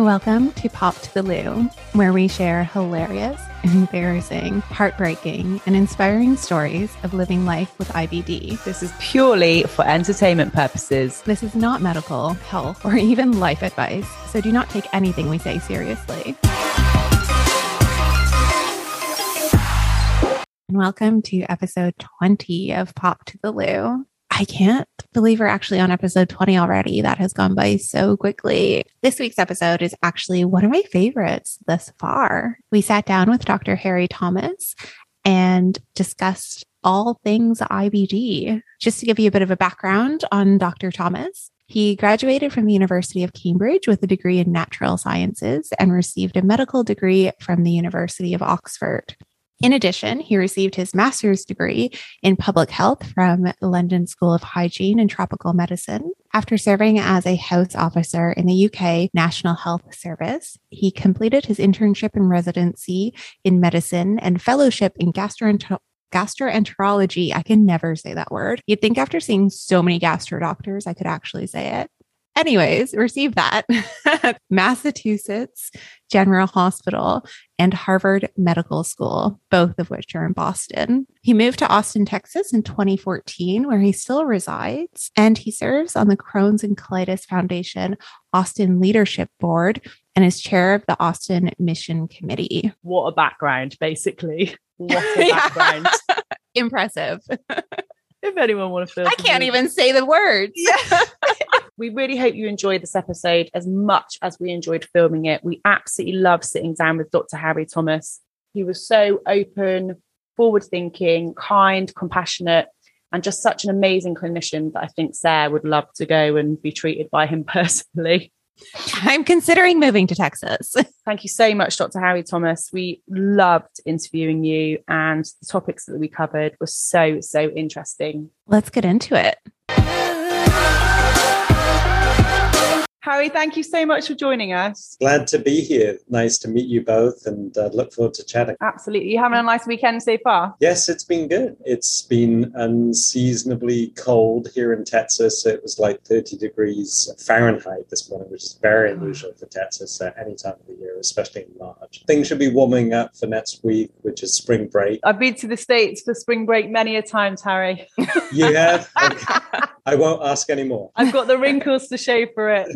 Welcome to Pop to the Lou, where we share hilarious, embarrassing, heartbreaking, and inspiring stories of living life with IBD. This is purely for entertainment purposes. This is not medical, health, or even life advice, so do not take anything we say seriously. And welcome to episode 20 of Pop to the Lou. I can't believe we're actually on episode 20 already. That has gone by so quickly. This week's episode is actually one of my favorites thus far. We sat down with Dr. Harry Thomas and discussed all things IBD. Just to give you a bit of a background on Dr. Thomas, he graduated from the University of Cambridge with a degree in natural sciences and received a medical degree from the University of Oxford. In addition, he received his master's degree in public health from London School of Hygiene and Tropical Medicine. After serving as a house officer in the UK National Health Service, he completed his internship and residency in medicine and fellowship in gastroenterology gastroenterology. I can never say that word. You'd think after seeing so many gastro doctors, I could actually say it. Anyways, receive that Massachusetts General Hospital and Harvard Medical School, both of which are in Boston. He moved to Austin, Texas in 2014, where he still resides, and he serves on the Crohn's and Colitis Foundation Austin Leadership Board and is chair of the Austin Mission Committee. What a background, basically. What a background. Impressive. if anyone wants to I can't even say the words. Yeah. We really hope you enjoyed this episode as much as we enjoyed filming it. We absolutely love sitting down with Dr. Harry Thomas. He was so open, forward thinking, kind, compassionate, and just such an amazing clinician that I think Sarah would love to go and be treated by him personally. I'm considering moving to Texas. Thank you so much, Dr. Harry Thomas. We loved interviewing you, and the topics that we covered were so, so interesting. Let's get into it. Harry, thank you so much for joining us. Glad to be here. Nice to meet you both and uh, look forward to chatting. Absolutely. You having a nice weekend so far? Yes, it's been good. It's been unseasonably cold here in Texas. It was like 30 degrees Fahrenheit this morning, which is very unusual for Texas at any time of the year, especially in March. Things should be warming up for next week, which is spring break. I've been to the States for spring break many a times, Harry. You have? Okay. I won't ask anymore. I've got the wrinkles to show for it.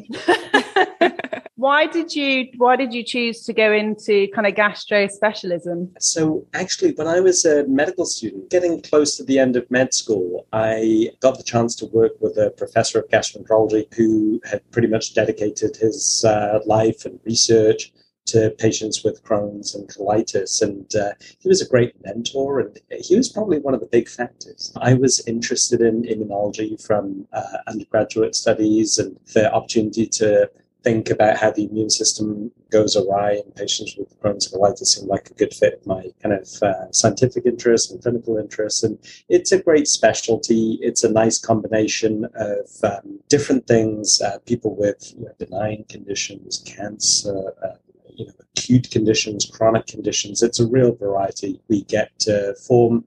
why did you why did you choose to go into kind of gastro specialism so actually when i was a medical student getting close to the end of med school i got the chance to work with a professor of gastroenterology who had pretty much dedicated his uh, life and research to patients with Crohn's and colitis. And uh, he was a great mentor, and he was probably one of the big factors. I was interested in immunology from uh, undergraduate studies and the opportunity to think about how the immune system goes awry in patients with Crohn's colitis seemed like a good fit my kind of uh, scientific interests and clinical interests. And it's a great specialty. It's a nice combination of um, different things, uh, people with you know, benign conditions, cancer, uh, you know, acute conditions, chronic conditions. It's a real variety. We get to form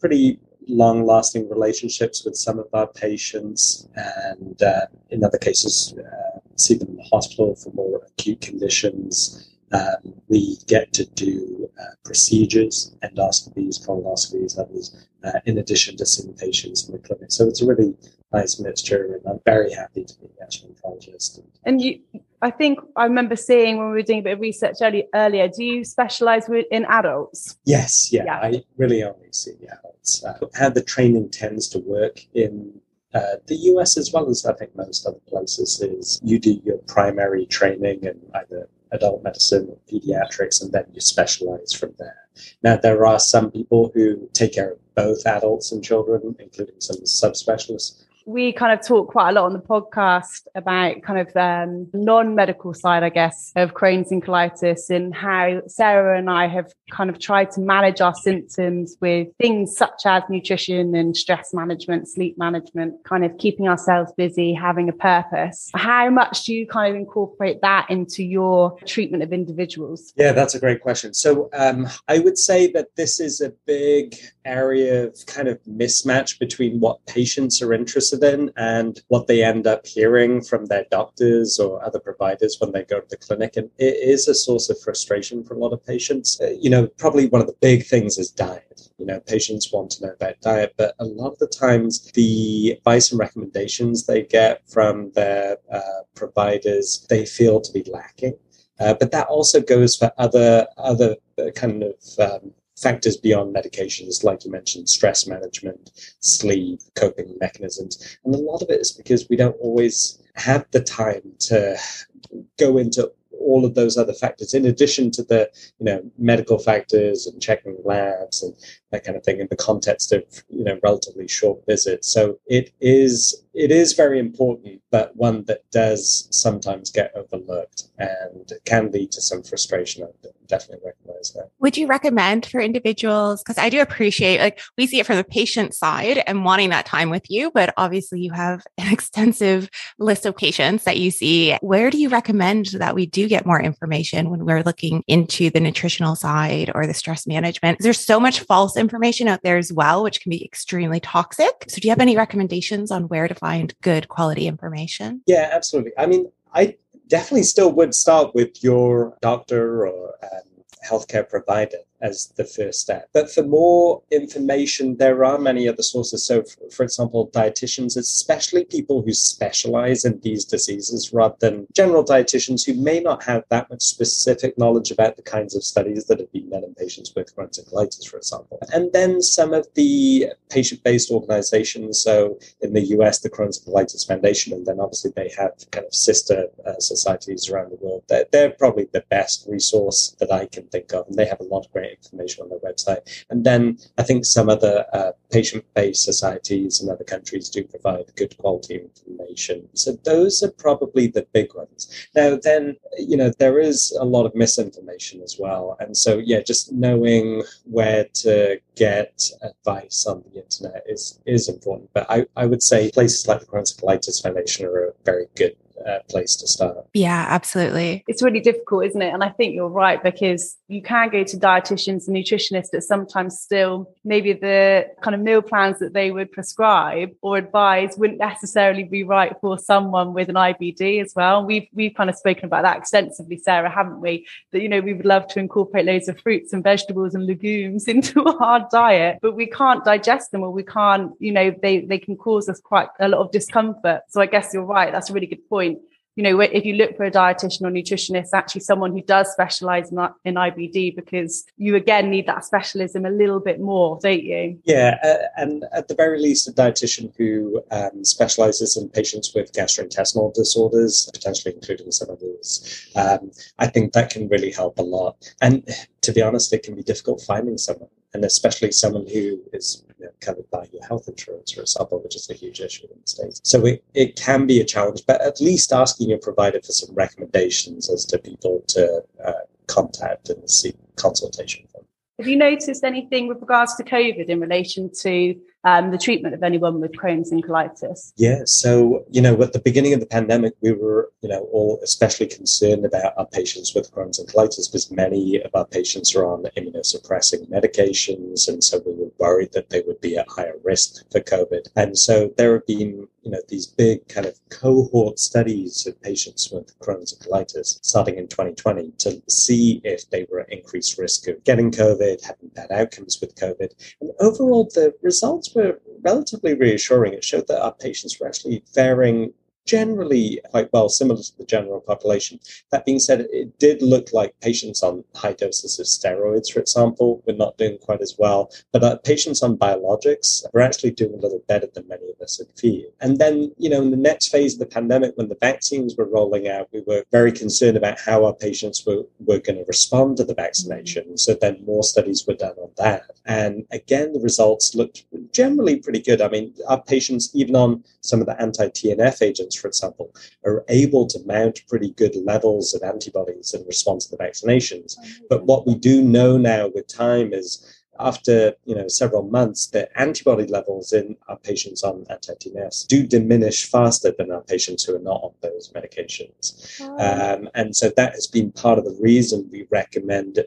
pretty long lasting relationships with some of our patients, and uh, in other cases, uh, see them in the hospital for more acute conditions. Um, we get to do uh, procedures, endoscopies, colonoscopies, others, uh, in addition to seeing patients in the clinic. So it's a really nice mixture, and I'm very happy to be a gastroenterologist. And you, I think I remember seeing when we were doing a bit of research early, earlier. Do you specialize in adults? Yes, yeah, yeah. I really only see adults. Uh, how the training tends to work in uh, the US as well as I think most other places is you do your primary training in either adult medicine pediatrics, and then you specialize from there. Now, there are some people who take care of both adults and children, including some subspecialists we kind of talk quite a lot on the podcast about kind of um, non-medical side, I guess, of Crohn's and colitis and how Sarah and I have kind of tried to manage our symptoms with things such as nutrition and stress management, sleep management, kind of keeping ourselves busy, having a purpose. How much do you kind of incorporate that into your treatment of individuals? Yeah, that's a great question. So um, I would say that this is a big area of kind of mismatch between what patients are interested in and what they end up hearing from their doctors or other providers when they go to the clinic. And it is a source of frustration for a lot of patients. Uh, you know, probably one of the big things is diet. You know, patients want to know about diet, but a lot of the times the advice and recommendations they get from their uh, providers, they feel to be lacking. Uh, but that also goes for other other uh, kind of um, factors beyond medications, like you mentioned, stress management, sleep, coping mechanisms. And a lot of it is because we don't always have the time to go into all of those other factors in addition to the you know medical factors and checking labs and that kind of thing in the context of you know relatively short visits so it is it is very important but one that does sometimes get overlooked and can lead to some frustration. I definitely recognize that. Would you recommend for individuals because i do appreciate like we see it from the patient side and wanting that time with you but obviously you have an extensive list of patients that you see. Where do you recommend that we do get more information when we're looking into the nutritional side or the stress management? There's so much false information out there as well, which can be extremely toxic. So, do you have any recommendations on where to find good quality information? Yeah, absolutely. I mean, I definitely still would start with your doctor or um, healthcare provider as the first step. But for more information, there are many other sources. So, for, example, dietitians, especially people who specialize in these diseases rather than general dietitians who may not have that much specific knowledge about the kinds of studies that have been done in patients with Crohn's colitis, for example. And then some of the patient based organizations. So, in the US, the Crohn's Colitis Foundation, and then obviously they have kind of sister uh, societies around the world. They're, they're probably the best resource that I can think of, and they have a lot of great information on their website. And then I think some other uh, patient-based societies in other countries do provide good quality information. So those are probably the big ones. Now, then, you know, there is a lot of misinformation as well. And so, yeah, just knowing where to get advice on the internet is, is important. But I, I would say places like the Crohn's Colitis Foundation are a very good uh, place to start. Yeah, absolutely. It's really difficult, isn't it? And I think you're right because you can go to dietitians and nutritionists that sometimes still maybe the kind of meal plans that they would prescribe or advise wouldn't necessarily be right for someone with an IBD as well. We've we've kind of spoken about that extensively, Sarah, haven't we? That you know we would love to incorporate loads of fruits and vegetables and legumes into our diet, but we can't digest them or we can't, you know, they they can cause us quite a lot of discomfort. So I guess you're right. That's a really good point you know, if you look for a dietitian or nutritionist, actually someone who does specialize in, in IBD, because you again need that specialism a little bit more, don't you? Yeah. Uh, and at the very least, a dietitian who um, specializes in patients with gastrointestinal disorders, potentially including some of those. Um, I think that can really help a lot. And to be honest, it can be difficult finding someone and especially someone who is know, covered by your health insurance, for example, which is a huge issue in the States. So it, it can be a challenge, but at least asking your provider for some recommendations as to people to uh, contact and seek consultation from. Have you noticed anything with regards to COVID in relation to um, the treatment of anyone with Crohn's and colitis? Yeah, so you know, at the beginning of the pandemic, we were you know all especially concerned about our patients with Crohn's and colitis because many of our patients are on immunosuppressing medications, and so we were worried that they would be at higher risk for COVID. And so there have been you know these big kind of cohort studies of patients with Crohn's and colitis starting in 2020 to see if they were at increased risk of getting COVID, having bad outcomes with COVID, and overall the results were relatively reassuring. It showed that our patients were actually faring generally quite well, similar to the general population. That being said, it did look like patients on high doses of steroids, for example, were not doing quite as well. But uh, patients on biologics were actually doing a little better than many of us had feared. And then, you know, in the next phase of the pandemic, when the vaccines were rolling out, we were very concerned about how our patients were, were going to respond to the vaccination. So then more studies were done on that. And again, the results looked generally pretty good. I mean, our patients, even on some of the anti TNF agents, for example, are able to mount pretty good levels of antibodies in response to the vaccinations. But what we do know now with time is after you know several months, the antibody levels in our patients on anti-TNFs do diminish faster than our patients who are not on those medications, oh. um, and so that has been part of the reason we recommend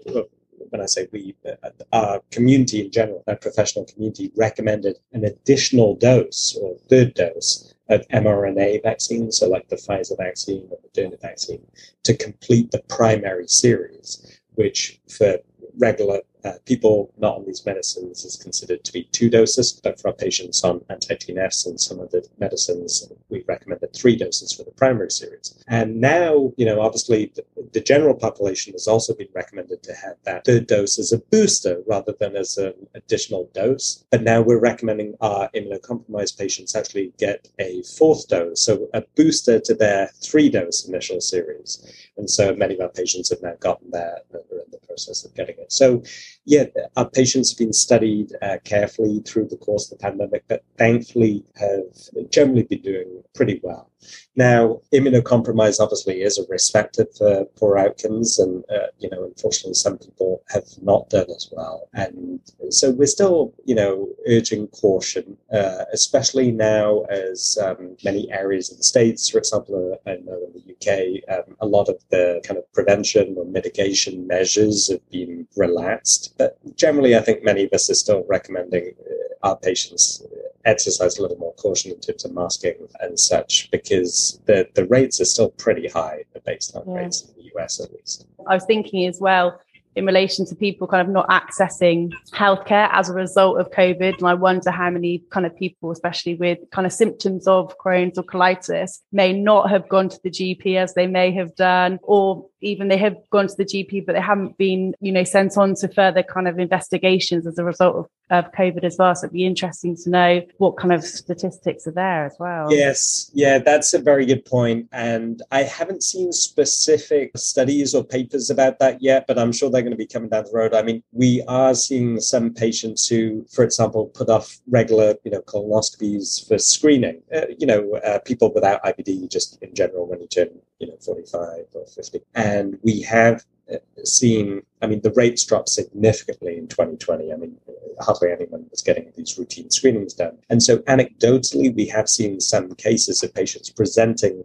when I say we, uh, our community in general, our professional community recommended an additional dose or third dose of mRNA vaccine, so like the Pfizer vaccine or the Moderna vaccine, to complete the primary series, which for regular uh, people not on these medicines is considered to be two doses, but for our patients on anti-TNFs and some of the medicines, we recommend recommended three doses for the primary series. And now, you know, obviously the, general population has also been recommended to have that third dose as a booster rather than as an additional dose. But now we're recommending our immunocompromised patients actually get a fourth dose, so a booster to their three dose initial series. And so many of our patients have now gotten there and are in the process of getting it. So yeah, our patients have been studied uh, carefully through the course of the pandemic, but thankfully have generally been doing pretty well. Now, immunocompromise obviously is a risk factor for poor outcomes, and uh, you know, unfortunately, some people have not done as well. And so we're still, you know, urging caution, uh, especially now as um, many areas of the states, for example, I know in the UK, um, a lot of the kind of prevention or mitigation measures have been relaxed. But generally, I think many of us are still recommending uh, our patients exercise a little more caution in terms of masking and such because the, the rates are still pretty high, the baseline yeah. rates in the US at least. I was thinking as well, in relation to people kind of not accessing healthcare as a result of COVID. And I wonder how many kind of people, especially with kind of symptoms of Crohn's or colitis, may not have gone to the GP as they may have done, or even they have gone to the GP, but they haven't been, you know, sent on to further kind of investigations as a result of, of COVID as well. So it'd be interesting to know what kind of statistics are there as well. Yes. Yeah, that's a very good point. And I haven't seen specific studies or papers about that yet, but I'm sure they're going to be coming down the road. I mean, we are seeing some patients who, for example, put off regular, you know, colonoscopies for screening. Uh, you know, uh, people without IBD just in general when you turn, you know, 45 or 50. And we have uh, seen, I mean, the rates dropped significantly in 2020. I mean, hardly anyone was getting these routine screenings done. And so, anecdotally, we have seen some cases of patients presenting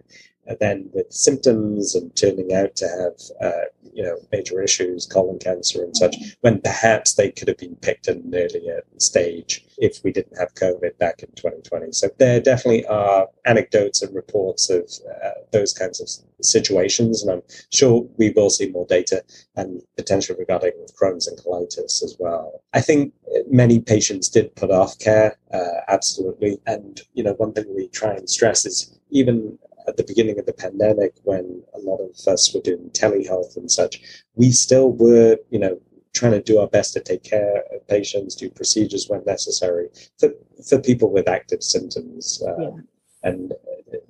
then with symptoms and turning out to have uh, you know major issues, colon cancer and such, when perhaps they could have been picked at an earlier stage if we didn't have COVID back in 2020. So there definitely are anecdotes and reports of uh, those kinds of situations, and I'm sure we will see more data and potentially regarding Crohn's and colitis as well. I think many patients did put off care, uh, absolutely, and you know one thing we try and stress is even at the beginning of the pandemic when a lot of us were doing telehealth and such, we still were, you know, trying to do our best to take care of patients, do procedures when necessary for, for people with active symptoms. Uh, yeah. And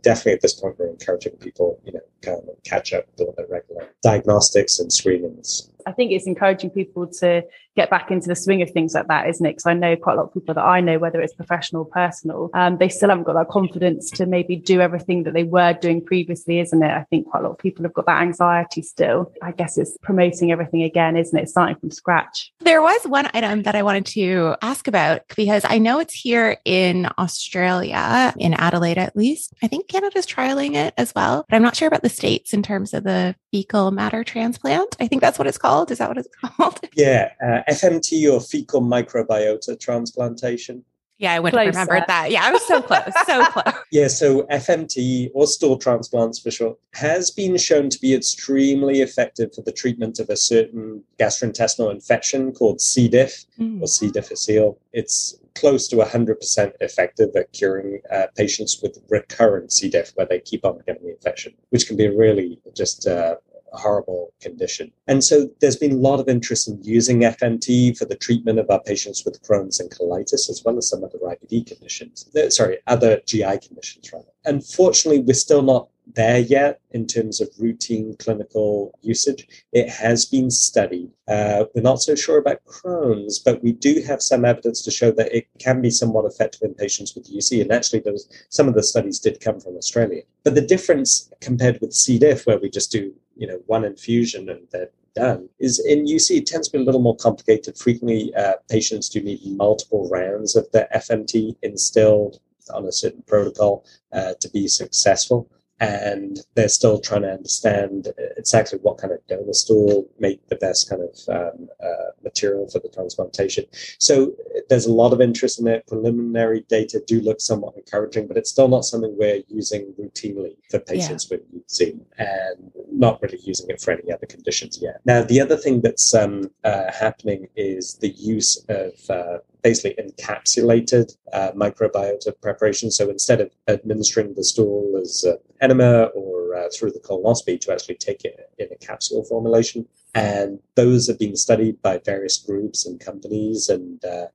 definitely at this point, we're encouraging people, you know, kind of catch up with their regular diagnostics and screenings. I think it's encouraging people to get back into the swing of things like that, isn't it? Because I know quite a lot of people that I know, whether it's professional or personal, um, they still haven't got that confidence to maybe do everything that they were doing previously, isn't it? I think quite a lot of people have got that anxiety still. I guess it's promoting everything again, isn't it? Starting from scratch. There was one item that I wanted to ask about because I know it's here in Australia, in Adelaide at least. I think Canada's trialing it as well, but I'm not sure about the states in terms of the fecal matter transplant. I think that's what it's called. Is that what it's called? Yeah. Uh, FMT or fecal microbiota transplantation. Yeah, I wouldn't have remembered that. Yeah, I was so close, so close. Yeah, so FMT or stool transplants for short has been shown to be extremely effective for the treatment of a certain gastrointestinal infection called C. diff mm. or C. difficile. It's close to 100% effective at curing uh, patients with recurrent C. diff where they keep on getting the infection, which can be really just uh, horrible condition. And so there's been a lot of interest in using FMT for the treatment of our patients with Crohn's and colitis, as well as some other IBD conditions. Uh, sorry, other GI conditions, rather. Unfortunately, we're still not there yet in terms of routine clinical usage. It has been studied. Uh, we're not so sure about Crohn's, but we do have some evidence to show that it can be somewhat effective in patients with UC. And actually, some of the studies did come from Australia. But the difference compared with C. diff, where we just do you know one infusion and they're done is in UC it tends to be a little more complicated. Frequently, uh, patients do need multiple rounds of the FMT instilled on a certain protocol uh, to be successful. And they're still trying to understand exactly what kind of donor stool make the best kind of um, uh, material for the transplantation. So there's a lot of interest in it. Preliminary data do look somewhat encouraging, but it's still not something we're using routinely for patients yeah. with UC and not really using it for any other conditions yet. Now, the other thing that's um, uh, happening is the use of uh, basically encapsulated uh, microbiota preparation. So instead of administering the stool as uh, enema or uh, through the colonoscopy, to actually take it in a capsule formulation. And those are being studied by various groups and companies, and uh,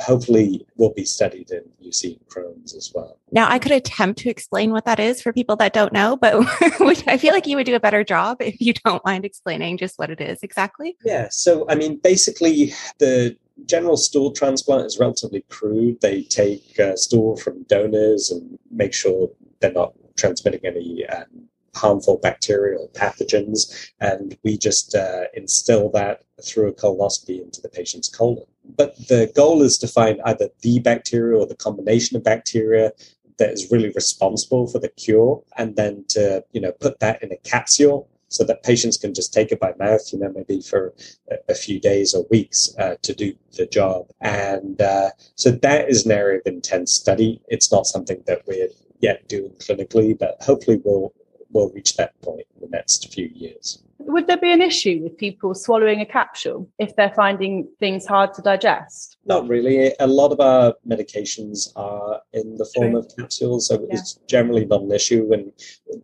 hopefully will be studied in UC and Crohn's as well. Now, I could attempt to explain what that is for people that don't know, but I feel like you would do a better job if you don't mind explaining just what it is exactly. Yeah. So, I mean, basically, the general stool transplant is relatively crude. They take uh, stool from donors and make sure they're not transmitting any um, harmful bacterial pathogens, and we just uh, instill that through a colonoscopy into the patient's colon. But the goal is to find either the bacteria or the combination of bacteria that is really responsible for the cure, and then to you know put that in a capsule so that patients can just take it by mouth, you know, maybe for a, a few days or weeks uh, to do the job. And uh, so that is an area of intense study. It's not something that we're yet doing clinically, but hopefully we'll we'll reach that point in the next few years. Would there be an issue with people swallowing a capsule if they're finding things hard to digest? Not really. A lot of our medications are in the form True. of capsules, so yeah. it's generally not an issue. And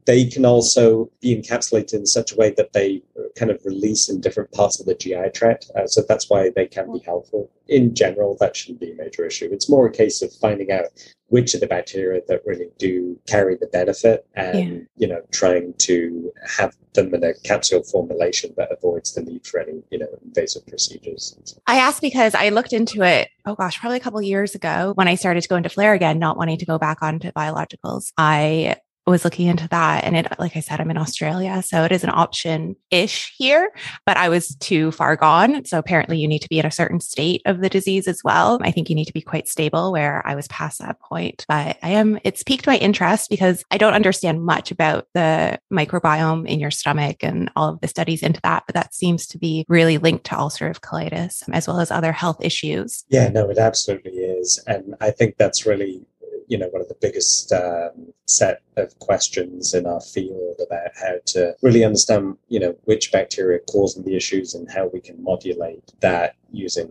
they can also be encapsulated in such a way that they kind of release in different parts of the GI tract. Uh, so that's why they can be helpful. In general, that shouldn't be a major issue. It's more a case of finding out which are the bacteria that really do carry the benefit and yeah. you know trying to have them in a capsule formulation that avoids the need for any you know invasive procedures i asked because i looked into it oh gosh probably a couple years ago when i started going to go into flare again not wanting to go back onto biologicals i was looking into that. And it, like I said, I'm in Australia. So it is an option ish here, but I was too far gone. So apparently you need to be in a certain state of the disease as well. I think you need to be quite stable where I was past that point, but I am, it's piqued my interest because I don't understand much about the microbiome in your stomach and all of the studies into that, but that seems to be really linked to ulcerative colitis as well as other health issues. Yeah, no, it absolutely is. And I think that's really you know one of the biggest um, set of questions in our field about how to really understand you know which bacteria are causing the issues and how we can modulate that using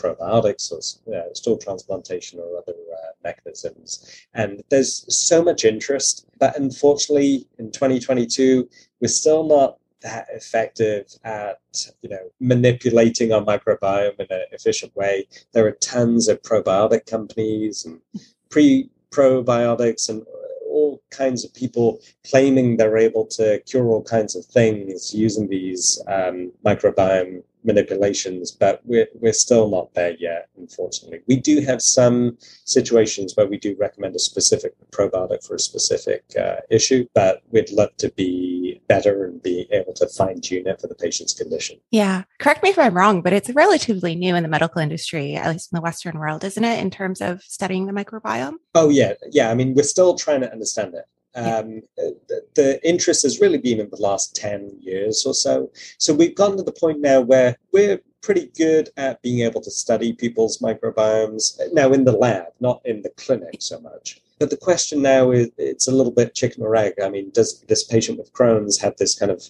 probiotics or uh, stool transplantation or other uh, mechanisms. And there's so much interest, but unfortunately, in 2022, we're still not that effective at you know manipulating our microbiome in an efficient way. There are tons of probiotic companies and pre probiotics and all kinds of people claiming they're able to cure all kinds of things using these um, microbiome manipulations, but we're, we're still not there yet, unfortunately. We do have some situations where we do recommend a specific probiotic for a specific uh, issue, but we'd love to be better and be able to fine tune it for the patient's condition. Yeah. Correct me if I'm wrong, but it's relatively new in the medical industry, at least in the Western world, isn't it, in terms of studying the microbiome? Oh, yeah. Yeah. I mean, we're still trying to understand it. Um, the, the, interest has really been in the last 10 years or so. So we've gotten to the point now where we're pretty good at being able to study people's microbiomes now in the lab, not in the clinic so much. But the question now is it's a little bit chicken or egg. I mean, does this patient with Crohn's have this kind of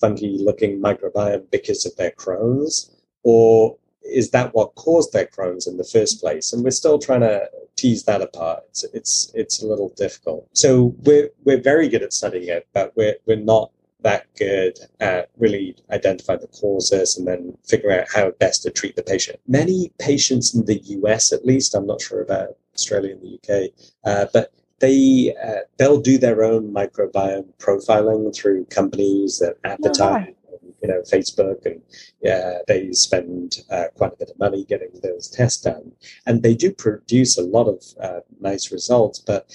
funky looking microbiome because of their Crohn's? Or is that what caused their Crohn's in the first place? And we're still trying to tease that apart. It's it's it's a little difficult. So we're we're very good at studying it, but we're we're not that good at really identifying the causes and then figuring out how best to treat the patient. Many patients in the US, at least, I'm not sure about Australia and the UK, uh, but they uh, they'll do their own microbiome profiling through companies that advertise. Oh, you know, Facebook, and yeah, they spend uh, quite a bit of money getting those tests done, and they do produce a lot of uh, nice results. But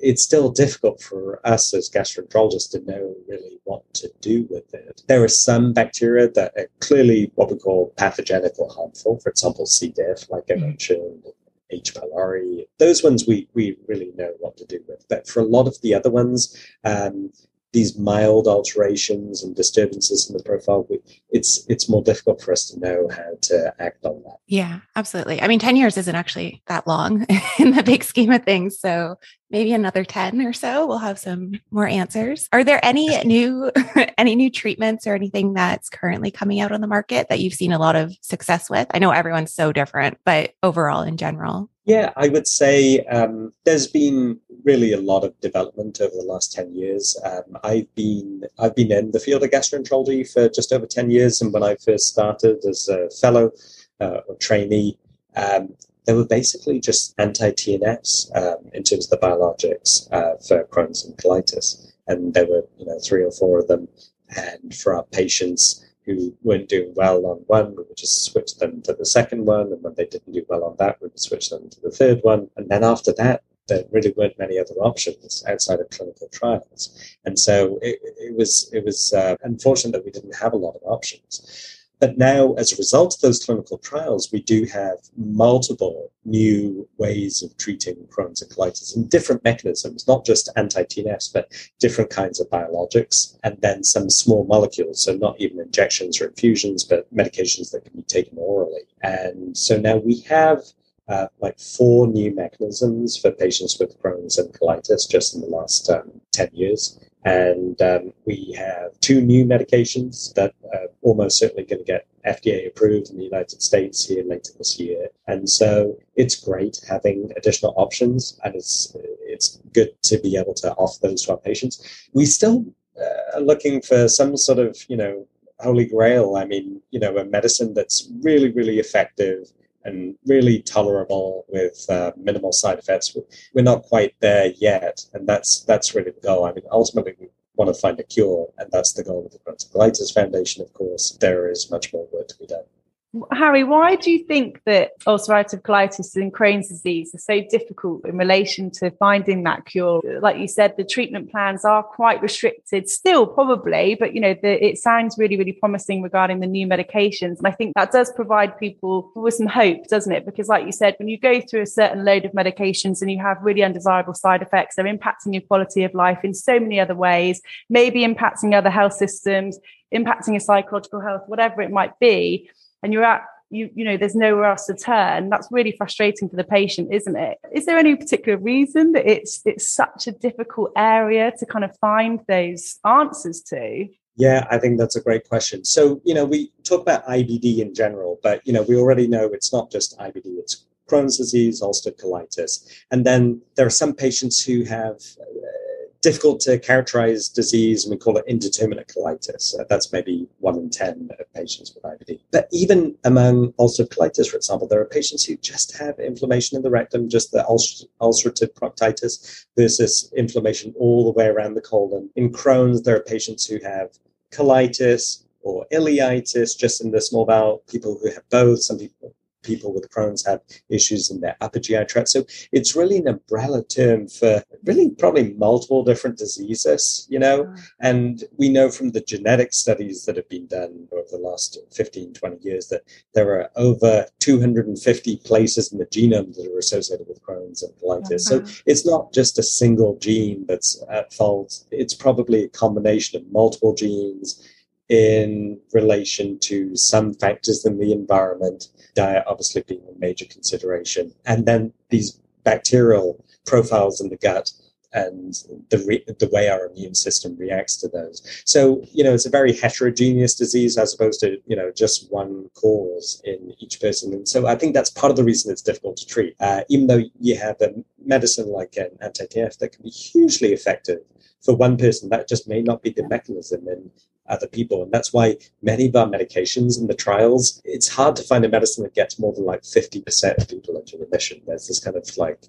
it's still difficult for us as gastroenterologists to know really what to do with it. There are some bacteria that are clearly what we call pathogenic or harmful, for example, C. diff, like I mm. mentioned, H. pylori. Those ones we, we really know what to do with. But for a lot of the other ones, um, these mild alterations and disturbances in the profile, we, it's it's more difficult for us to know how to act on that. Yeah, absolutely. I mean, 10 years isn't actually that long in the big scheme of things. So maybe another 10 or so we'll have some more answers. Are there any new any new treatments or anything that's currently coming out on the market that you've seen a lot of success with? I know everyone's so different, but overall in general. Yeah, I would say um, there's been really a lot of development over the last ten years. Um, I've been I've been in the field of gastroenterology for just over ten years, and when I first started as a fellow uh, or trainee, um, were basically just anti-TNFs um, in terms of the biologics uh, for Crohn's and colitis, and there were you know three or four of them, and for our patients who weren't doing well on one, we would just switch them to the second one. And when they didn't do well on that, we would switch them to the third one. And then after that, there really weren't many other options outside of clinical trials. And so it, it was it was uh, unfortunate that we didn't have a lot of options. But now, as a result of those clinical trials, we do have multiple new ways of treating Crohn's and colitis and different mechanisms, not just anti TNFs, but different kinds of biologics, and then some small molecules. So, not even injections or infusions, but medications that can be taken orally. And so now we have uh, like four new mechanisms for patients with Crohn's and colitis just in the last um, 10 years. And um, we have two new medications that are almost certainly going to get FDA approved in the United States here later this year. And so it's great having additional options, and it's it's good to be able to offer those to our patients. We still uh, are looking for some sort of you know holy grail. I mean, you know, a medicine that's really really effective and really tolerable with uh, minimal side effects. We're not quite there yet, and that's that's really the goal. I mean, ultimately, we want to find a cure, and that's the goal of the Crohn's Colitis Foundation. Of course, there is much more work to be done. Harry, why do you think that ulcerative colitis and Crohn's disease are so difficult in relation to finding that cure? Like you said, the treatment plans are quite restricted still, probably, but you know, the, it sounds really, really promising regarding the new medications. And I think that does provide people with some hope, doesn't it? Because like you said, when you go through a certain load of medications and you have really undesirable side effects, they're impacting your quality of life in so many other ways, maybe impacting other health systems, impacting your psychological health, whatever it might be and you're at you you know there's nowhere else to turn that's really frustrating for the patient isn't it? Is there any particular reason that it's it's such a difficult area to kind of find those answers to? Yeah i think that's a great question. So you know we talk about ibd in general but you know we already know it's not just ibd it's Crohn's disease, ulcerative colitis. And then there are some patients who have difficult to characterize disease, and we call it indeterminate colitis. Uh, that's maybe one in 10 of patients with IBD. But even among ulcerative colitis, for example, there are patients who just have inflammation in the rectum, just the ulcerative proctitis versus inflammation all the way around the colon. In Crohn's, there are patients who have colitis or ileitis just in the small bowel, people who have both, some people people with Crohn's have issues in their upper GI tract. So it's really an umbrella term for really probably multiple different diseases, you know. And we know from the genetic studies that have been done over the last 15, 20 years that there are over 250 places in the genome that are associated with Crohn's and colitis. So mm-hmm. it's not just a single gene that's at fault, it's probably a combination of multiple genes in relation to some factors in the environment, diet obviously being a major consideration, and then these bacterial profiles in the gut and the re- the way our immune system reacts to those. So you know, it's a very heterogeneous disease as opposed to you know just one cause in each person. And so I think that's part of the reason it's difficult to treat. Uh, even though you have a medicine like an anti-TNF that can be hugely effective for one person, that just may not be the mechanism in other people. And that's why many of our medications in the trials, it's hard to find a medicine that gets more than like 50% of people into remission. There's this kind of like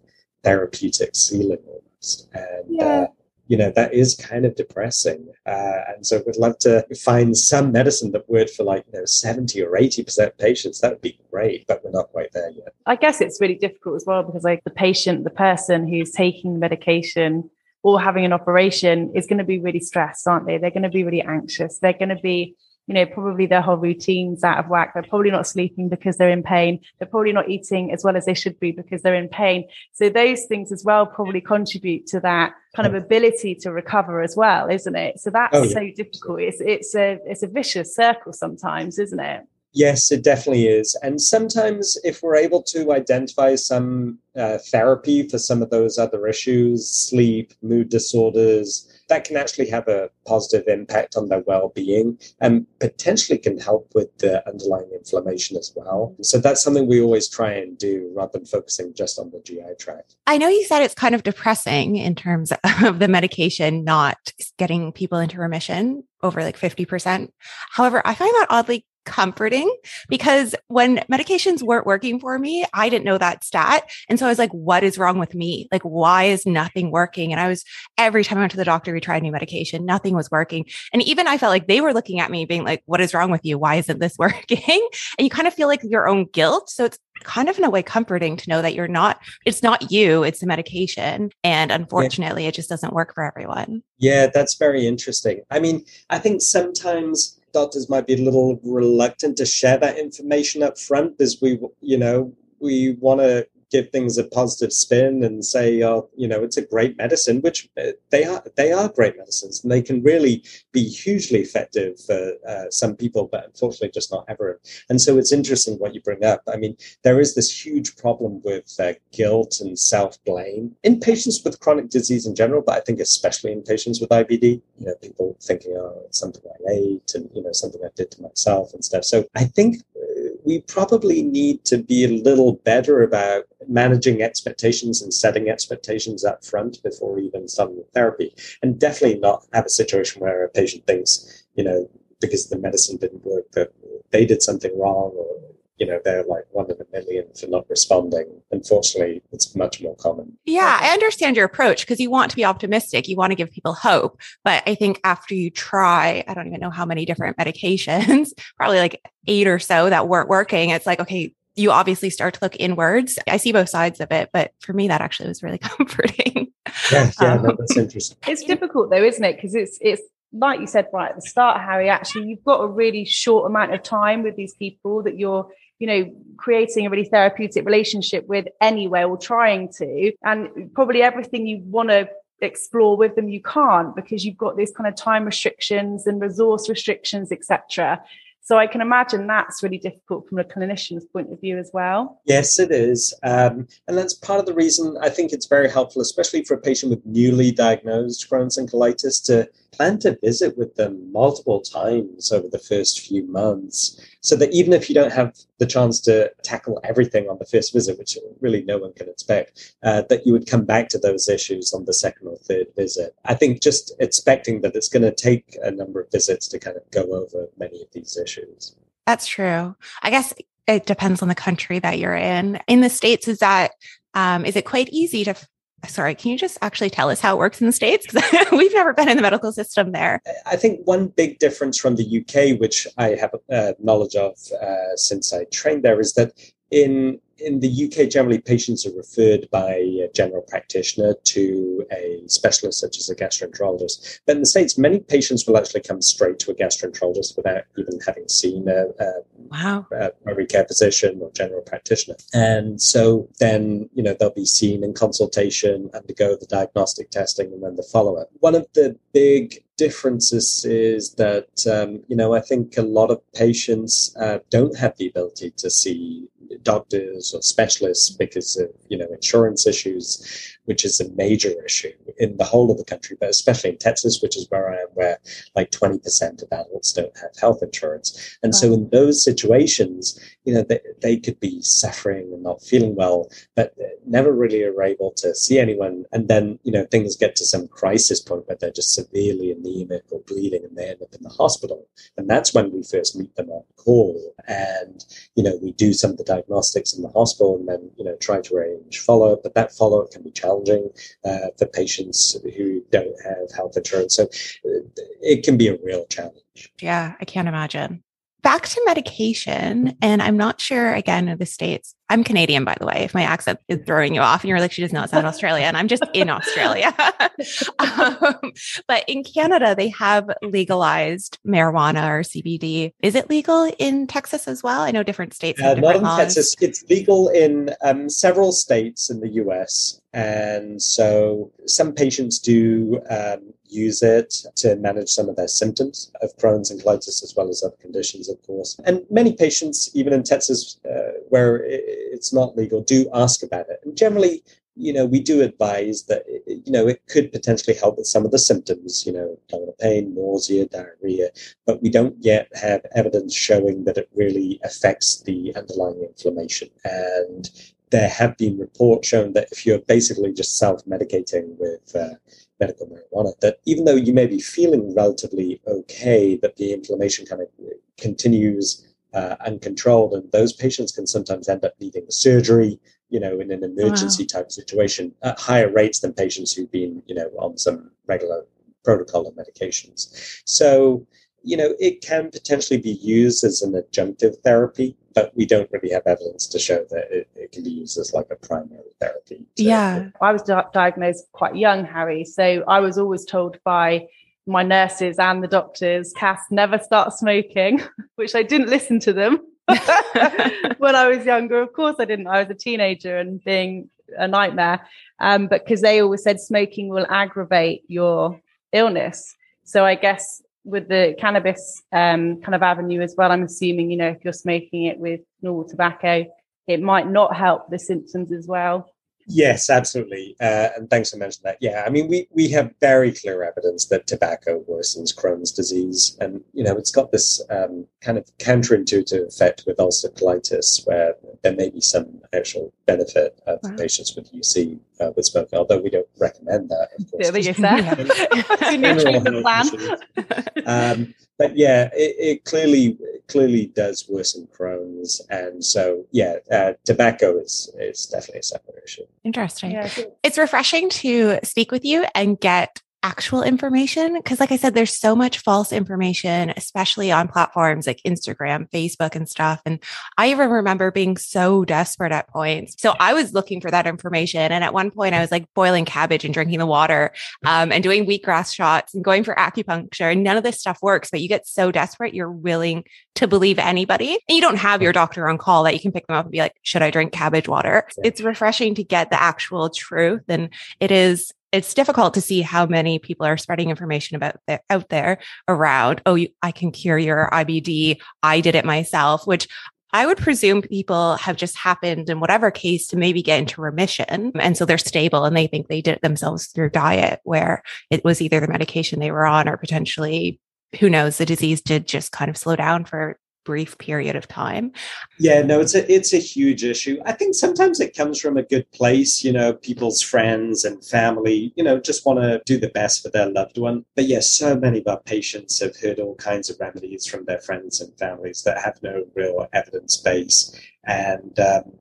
therapeutic ceiling almost. And, yeah. uh, you know, that is kind of depressing. Uh, and so we'd love to find some medicine that worked for like, you know, 70 or 80% patients. That would be great, but we're not quite there yet. I guess it's really difficult as well because like the patient, the person who's taking medication, or having an operation is going to be really stressed, aren't they? They're going to be really anxious. They're going to be you know, probably their whole routine's out of whack. They're probably not sleeping because they're in pain. They're probably not eating as well as they should be because they're in pain. So those things as well probably contribute to that kind of ability to recover as well, isn't it? So that's oh, yeah. so difficult. It's it's a it's a vicious circle sometimes, isn't it? Yes, it definitely is. And sometimes, if we're able to identify some uh, therapy for some of those other issues, sleep, mood disorders, that can actually have a positive impact on their well-being and potentially can help with the underlying inflammation as well. So that's something we always try and do rather than focusing just on the GI tract. I know you said it's kind of depressing in terms of the medication not getting people into remission over like 50%. However, I find that oddly comforting because when medications weren't working for me, I didn't know that stat. And so I was like, what is wrong with me? Like, why is nothing working? And I was every time I went to the doctor, we tried new medication, nothing was working. And even I felt like they were looking at me being like, what is wrong with you? Why isn't this working? And you kind of feel like your own guilt. So it's kind of in a way comforting to know that you're not, it's not you, it's the medication. And unfortunately, yeah. it just doesn't work for everyone. Yeah, that's very interesting. I mean, I think sometimes doctors might be a little reluctant to share that information up front because we, you know, we want to give things a positive spin and say, oh, you know, it's a great medicine, which uh, they are. They are great medicines, and they can really be hugely effective for uh, some people, but unfortunately, just not everyone. And so, it's interesting what you bring up. I mean, there is this huge problem with uh, guilt and self blame in patients with chronic disease in general, but I think especially in patients with IBD. You know, people thinking, oh, it's something I ate, and you know, something I did to myself and stuff. So, I think we probably need to be a little better about managing expectations and setting expectations up front before even starting therapy. And definitely not have a situation where a patient thinks, you know, because the medicine didn't work, that they did something wrong or you know they're like one in a million for not responding. Unfortunately it's much more common. Yeah i understand your approach because you want to be optimistic. You want to give people hope. But i think after you try i don't even know how many different medications probably like eight or so that weren't working it's like okay you obviously start to look inwards. I see both sides of it but for me that actually was really comforting. Yeah yeah um, that's interesting. It's difficult though isn't it? Because it's it's like you said right at the start harry actually you've got a really short amount of time with these people that you're you know creating a really therapeutic relationship with anyway or trying to and probably everything you want to explore with them you can't because you've got these kind of time restrictions and resource restrictions etc so I can imagine that's really difficult from a clinician's point of view as well. Yes, it is. Um, and that's part of the reason I think it's very helpful, especially for a patient with newly diagnosed Crohn's and colitis, to plan to visit with them multiple times over the first few months so that even if you don't have the chance to tackle everything on the first visit, which really no one can expect, uh, that you would come back to those issues on the second or third visit. I think just expecting that it's going to take a number of visits to kind of go over many of these issues. That's true. I guess it depends on the country that you're in. In the States, is that um, is it quite easy to sorry, can you just actually tell us how it works in the States? We've never been in the medical system there. I think one big difference from the UK, which I have uh, knowledge of uh, since I trained there, is that in in the UK, generally patients are referred by a general practitioner to a specialist such as a gastroenterologist. But in the States, many patients will actually come straight to a gastroenterologist without even having seen a, a, wow. a primary care physician or general practitioner. And so then, you know, they'll be seen in consultation, undergo the diagnostic testing, and then the follow up. One of the big differences is that, um, you know, I think a lot of patients uh, don't have the ability to see doctors or specialists because of you know insurance issues, which is a major issue in the whole of the country, but especially in Texas, which is where I am, where like 20% of adults don't have health insurance. And so in those situations, you know, they, they could be suffering and not feeling well, but never really are able to see anyone. And then, you know, things get to some crisis point where they're just severely anemic or bleeding and they end up in the hospital. And that's when we first meet them on call. And, you know, we do some of the diagnostics in the hospital and then, you know, try to arrange follow up. But that follow up can be challenging uh, for patients who don't have health insurance. So uh, it can be a real challenge. Yeah, I can't imagine back to medication. And I'm not sure, again, of the States. I'm Canadian, by the way, if my accent is throwing you off and you're like, she does not sound Australian. I'm just in Australia. um, but in Canada, they have legalized marijuana or CBD. Is it legal in Texas as well? I know different states. Uh, not in laws. Texas. It's legal in um, several states in the US. And so some patients do um, use it to manage some of their symptoms of Crohn's and colitis, as well as other conditions, of course. And many patients, even in Texas, uh, where it's not legal, do ask about it. And generally, you know, we do advise that, you know, it could potentially help with some of the symptoms, you know, abdominal pain, nausea, diarrhea, but we don't yet have evidence showing that it really affects the underlying inflammation. And there have been reports showing that if you're basically just self-medicating with uh, medical marijuana, that even though you may be feeling relatively okay, that the inflammation kind of continues uh, uncontrolled, and those patients can sometimes end up needing surgery, you know, in an emergency wow. type situation at higher rates than patients who've been, you know, on some regular protocol of medications. So you know, it can potentially be used as an adjunctive therapy, but we don't really have evidence to show that it, it can be used as like a primary therapy. To, yeah. I was di- diagnosed quite young, Harry. So I was always told by my nurses and the doctors, Cass, never start smoking, which I didn't listen to them when I was younger. Of course, I didn't. I was a teenager and being a nightmare. Um, but because they always said smoking will aggravate your illness. So I guess with the cannabis um, kind of avenue as well, I'm assuming, you know, if you're smoking it with normal tobacco, it might not help the symptoms as well. Yes, absolutely. Uh, and thanks for mentioning that. Yeah, I mean, we, we have very clear evidence that tobacco worsens Crohn's disease. And, you know, it's got this um, kind of counterintuitive effect with ulcerative colitis, where there may be some actual benefit of wow. patients with UC uh, with smoking, although we don't recommend that. Of course. There you go. plan. um, but yeah, it, it, clearly clearly does worsen Crohn's, and so yeah, uh, tobacco is is definitely a separate issue. Interesting. Yeah, it's refreshing to speak with you and get actual information because like i said there's so much false information especially on platforms like instagram facebook and stuff and i even remember being so desperate at points. So i was looking for that information and at one point i was like boiling cabbage and drinking the water um, and doing wheatgrass shots and going for acupuncture and none of this stuff works but you get so desperate you're willing to believe anybody and you don't have your doctor on call that you can pick them up and be like should i drink cabbage water? It's refreshing to get the actual truth and it is it's difficult to see how many people are spreading information about the, out there around, oh, you, I can cure your IBD. I did it myself, which I would presume people have just happened in whatever case to maybe get into remission. And so they're stable and they think they did it themselves through diet, where it was either the medication they were on or potentially, who knows, the disease did just kind of slow down for brief period of time. Yeah, no, it's a it's a huge issue. I think sometimes it comes from a good place, you know, people's friends and family, you know, just want to do the best for their loved one. But yes, so many of our patients have heard all kinds of remedies from their friends and families that have no real evidence base. And um,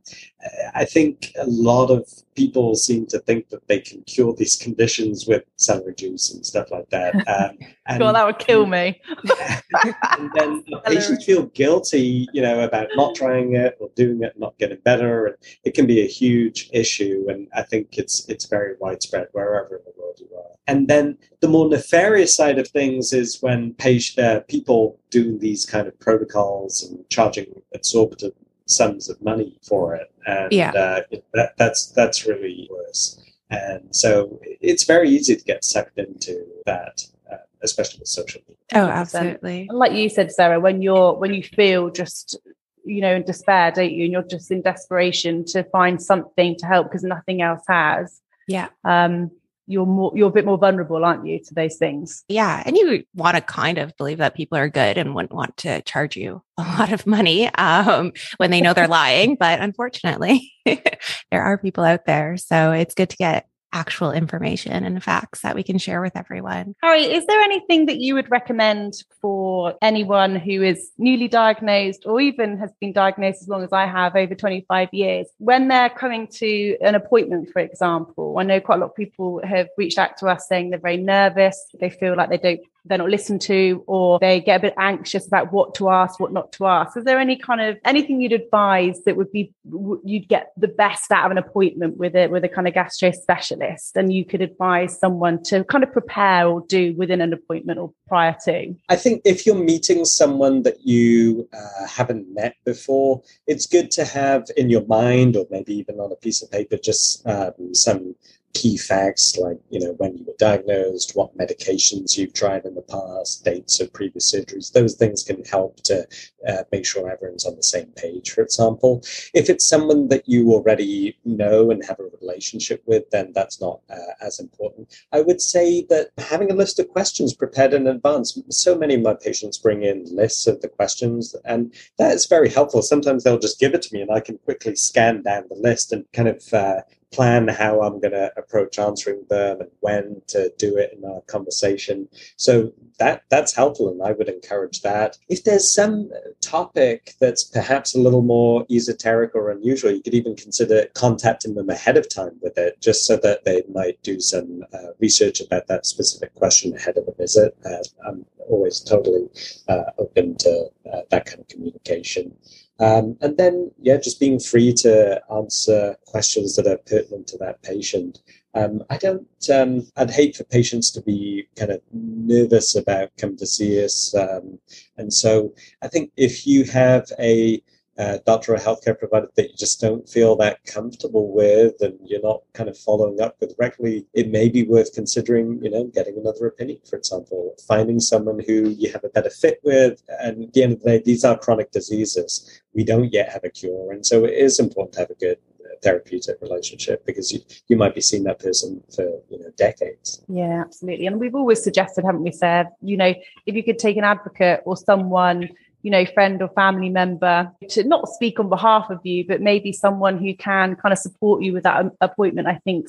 I think a lot of people seem to think that they can cure these conditions with celery juice and stuff like that. Um, and, well, that would kill me. and then the patients feel guilty, you know, about not trying it or doing it, not getting better. And it can be a huge issue. And I think it's it's very widespread wherever in the world you are. And then the more nefarious side of things is when patient, uh, people doing these kind of protocols and charging exorbitant sums of money for it, and yeah. uh, that, that's that's really worse. And so it's very easy to get sucked into that, uh, especially with social media. Oh, absolutely. And like you said, Sarah, when you're when you feel just you know in despair, don't you? And you're just in desperation to find something to help because nothing else has. Yeah. Um, you're more you're a bit more vulnerable aren't you to those things? Yeah and you want to kind of believe that people are good and wouldn't want to charge you a lot of money um, when they know they're lying but unfortunately there are people out there so it's good to get actual information and facts that we can share with everyone. Harry, is there anything that you would recommend for anyone who is newly diagnosed or even has been diagnosed as long as I have over 25 years when they're coming to an appointment, for example? I know quite a lot of people have reached out to us saying they're very nervous, they feel like they don't they're not listened to or they get a bit anxious about what to ask, what not to ask. Is there any kind of anything you'd advise that would be you'd get the best out of an appointment with it with a kind of gastro specialist and you could advise someone to kind of prepare or do within an appointment or prior to? I think if you're meeting someone that you uh, haven't met before, it's good to have in your mind or maybe even on a piece of paper just um, some key facts like you know when you were diagnosed what medications you've tried in the past dates of previous surgeries those things can help to uh, make sure everyone's on the same page. For example if it's someone that you already know and have a relationship with then that's not uh, as important. I would say that having a list of questions prepared in advance so many of my patients bring in lists of the questions and that is very helpful. Sometimes they'll just give it to me and i can quickly scan down the list and kind of uh, plan how I'm going to approach answering them and when to do it in our conversation. So that that's helpful, and I would encourage that. If there's some topic that's perhaps a little more esoteric or unusual, you could even consider contacting them ahead of time with it, just so that they might do some uh, research about that specific question ahead of the visit. Uh, I'm always totally uh, open to uh, that kind of communication. Um, and then, yeah, just being free to answer questions that are pertinent to that patient. Um, I don't, um, I'd hate for patients to be kind of nervous about coming to see us. Um, and so I think if you have a uh, doctor or healthcare provider that you just don't feel that comfortable with and you're not kind of following up with regularly, it may be worth considering, you know, getting another opinion, for example, finding someone who you have a better fit with. And at the end of the day, these are chronic diseases. We don't yet have a cure. And so it is important to have a good uh, therapeutic relationship because you, you might be seeing that person for you know decades yeah absolutely and we've always suggested haven't we said you know if you could take an advocate or someone you know, friend or family member to not speak on behalf of you, but maybe someone who can kind of support you with that um, appointment, I think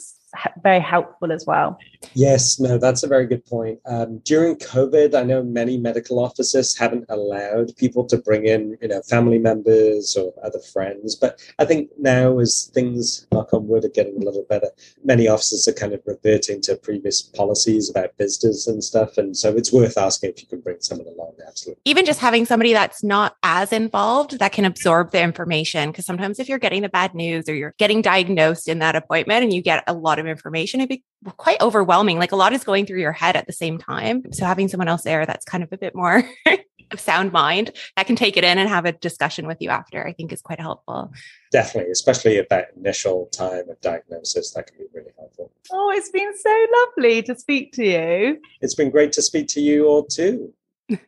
very helpful as well. Yes, no, that's a very good point. Um, during COVID, I know many medical offices haven't allowed people to bring in, you know, family members or other friends. But I think now, as things, knock on wood, are getting a little better, many offices are kind of reverting to previous policies about visitors and stuff. And so it's worth asking if you can bring someone along. Absolutely. Even just having somebody that's not as involved that can absorb the information. Because sometimes if you're getting the bad news or you're getting diagnosed in that appointment and you get a lot of information, it'd be quite overwhelming. Like a lot is going through your head at the same time. So having someone else there that's kind of a bit more of sound mind that can take it in and have a discussion with you after, I think is quite helpful. Definitely, especially at that initial time of diagnosis, that can be really helpful. Oh, it's been so lovely to speak to you. It's been great to speak to you all too.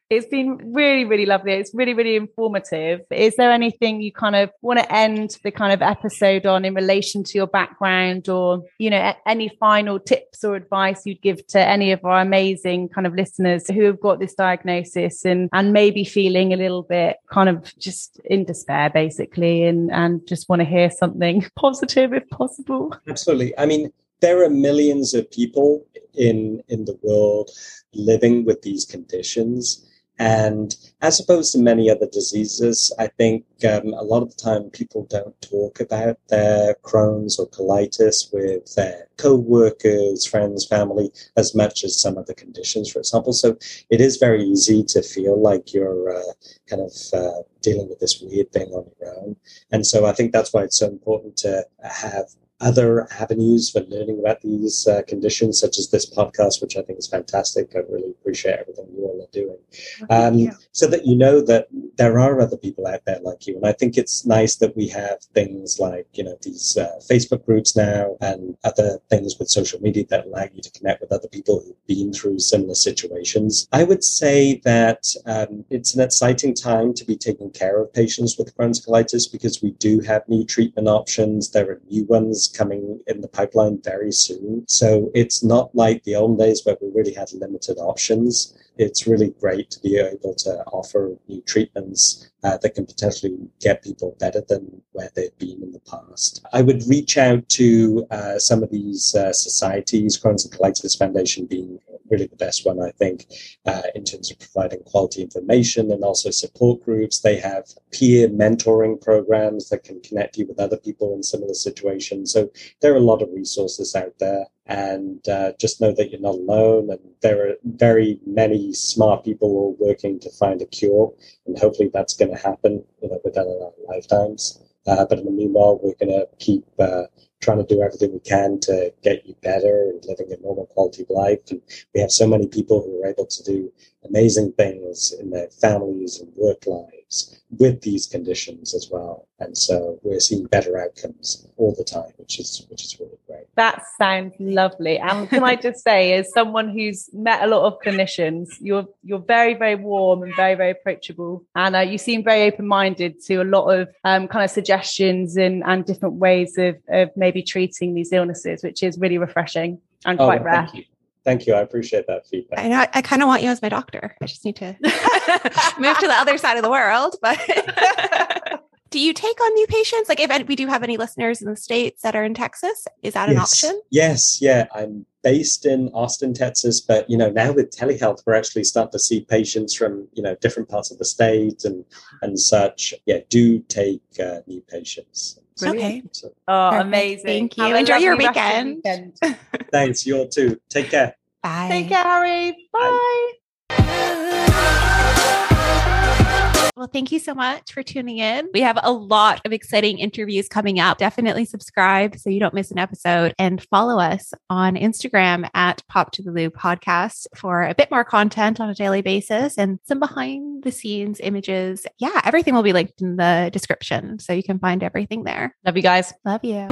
It's been really, really lovely. It's really, really informative. Is there anything you kind of want to end the kind of episode on in relation to your background or, you know, any final tips or advice you'd give to any of our amazing kind of listeners who have got this diagnosis and, and maybe feeling a little bit kind of just in despair, basically, and, and just want to hear something positive if possible? Absolutely. I mean, there are millions of people in in the world living with these conditions and as opposed to many other diseases, I think um, a lot of the time people don't talk about their Crohn's or colitis with their co-workers, friends, family, as much as some other conditions, for example. So it is very easy to feel like you're uh, kind of uh, dealing with this weird thing on your own. And so I think that's why it's so important to have other avenues for learning about these uh, conditions, such as this podcast, which I think is fantastic. I really appreciate everything you all are doing. Um, so that you know that there are other people out there like you. And I think it's nice that we have things like, you know, these uh, Facebook groups now and other things with social media that allow you to connect with other people who've been through similar situations. I would say that um, it's an exciting time to be taking care of patients with Crohn's colitis because we do have new treatment options. There are new ones coming in the pipeline very soon. So it's not like the old days where we really had limited options. It's really great to be able to offer new treatments uh, that can potentially get people better than where they've been in the past. I would reach out to uh, some of these uh, societies, Crohn's and Colitis Foundation being really the best one, I think, uh, in terms of providing quality information and also support groups. They have peer mentoring programs that can connect you with other people in similar situations. So So there are a lot of resources out there and uh, just know that you're not alone. And there are very many smart people working to find a cure, and hopefully that's going to happen you know, within our lifetimes. Uh, but in the meanwhile, we're going to keep uh, trying to do everything we can to get you better and living a normal quality of life. And we have so many people who are able to do amazing things in their families and work lives with these conditions as well. And so we're seeing better outcomes all the time, which is which is really great. That sounds lovely. And can I just say, as someone who's met a lot of clinicians, you're you're very very warm and very very approachable, and uh, you seem very open minded to a lot of um, kind of suggestions and and different ways of of maybe treating these illnesses, which is really refreshing and oh, quite rare. Thank you. I appreciate that feedback. I know. I kind of want you as my doctor. I just need to move to the other side of the world. But do you take on new patients? Like, if we do have any listeners in the states that are in Texas, is that an yes. option? Yes. Yeah. I'm based in Austin, Texas, but you know now with telehealth, we're actually starting to see patients from you know different parts of the state and and such. Yeah, do take uh, new patients. Okay. Oh, Perfect. amazing. Thank you. Have Enjoy your weekend. weekend. Thanks. You all too. Take care. Bye. Take care, Harry. Bye. Bye. Well, thank you so much for tuning in. We have a lot of exciting interviews coming up. Definitely subscribe so you don't miss an episode and follow us on Instagram at Pop to the Lou podcast for a bit more content on a daily basis and some behind the scenes images. Yeah, everything will be linked in the description. So you can find everything there. Love you guys. Love you.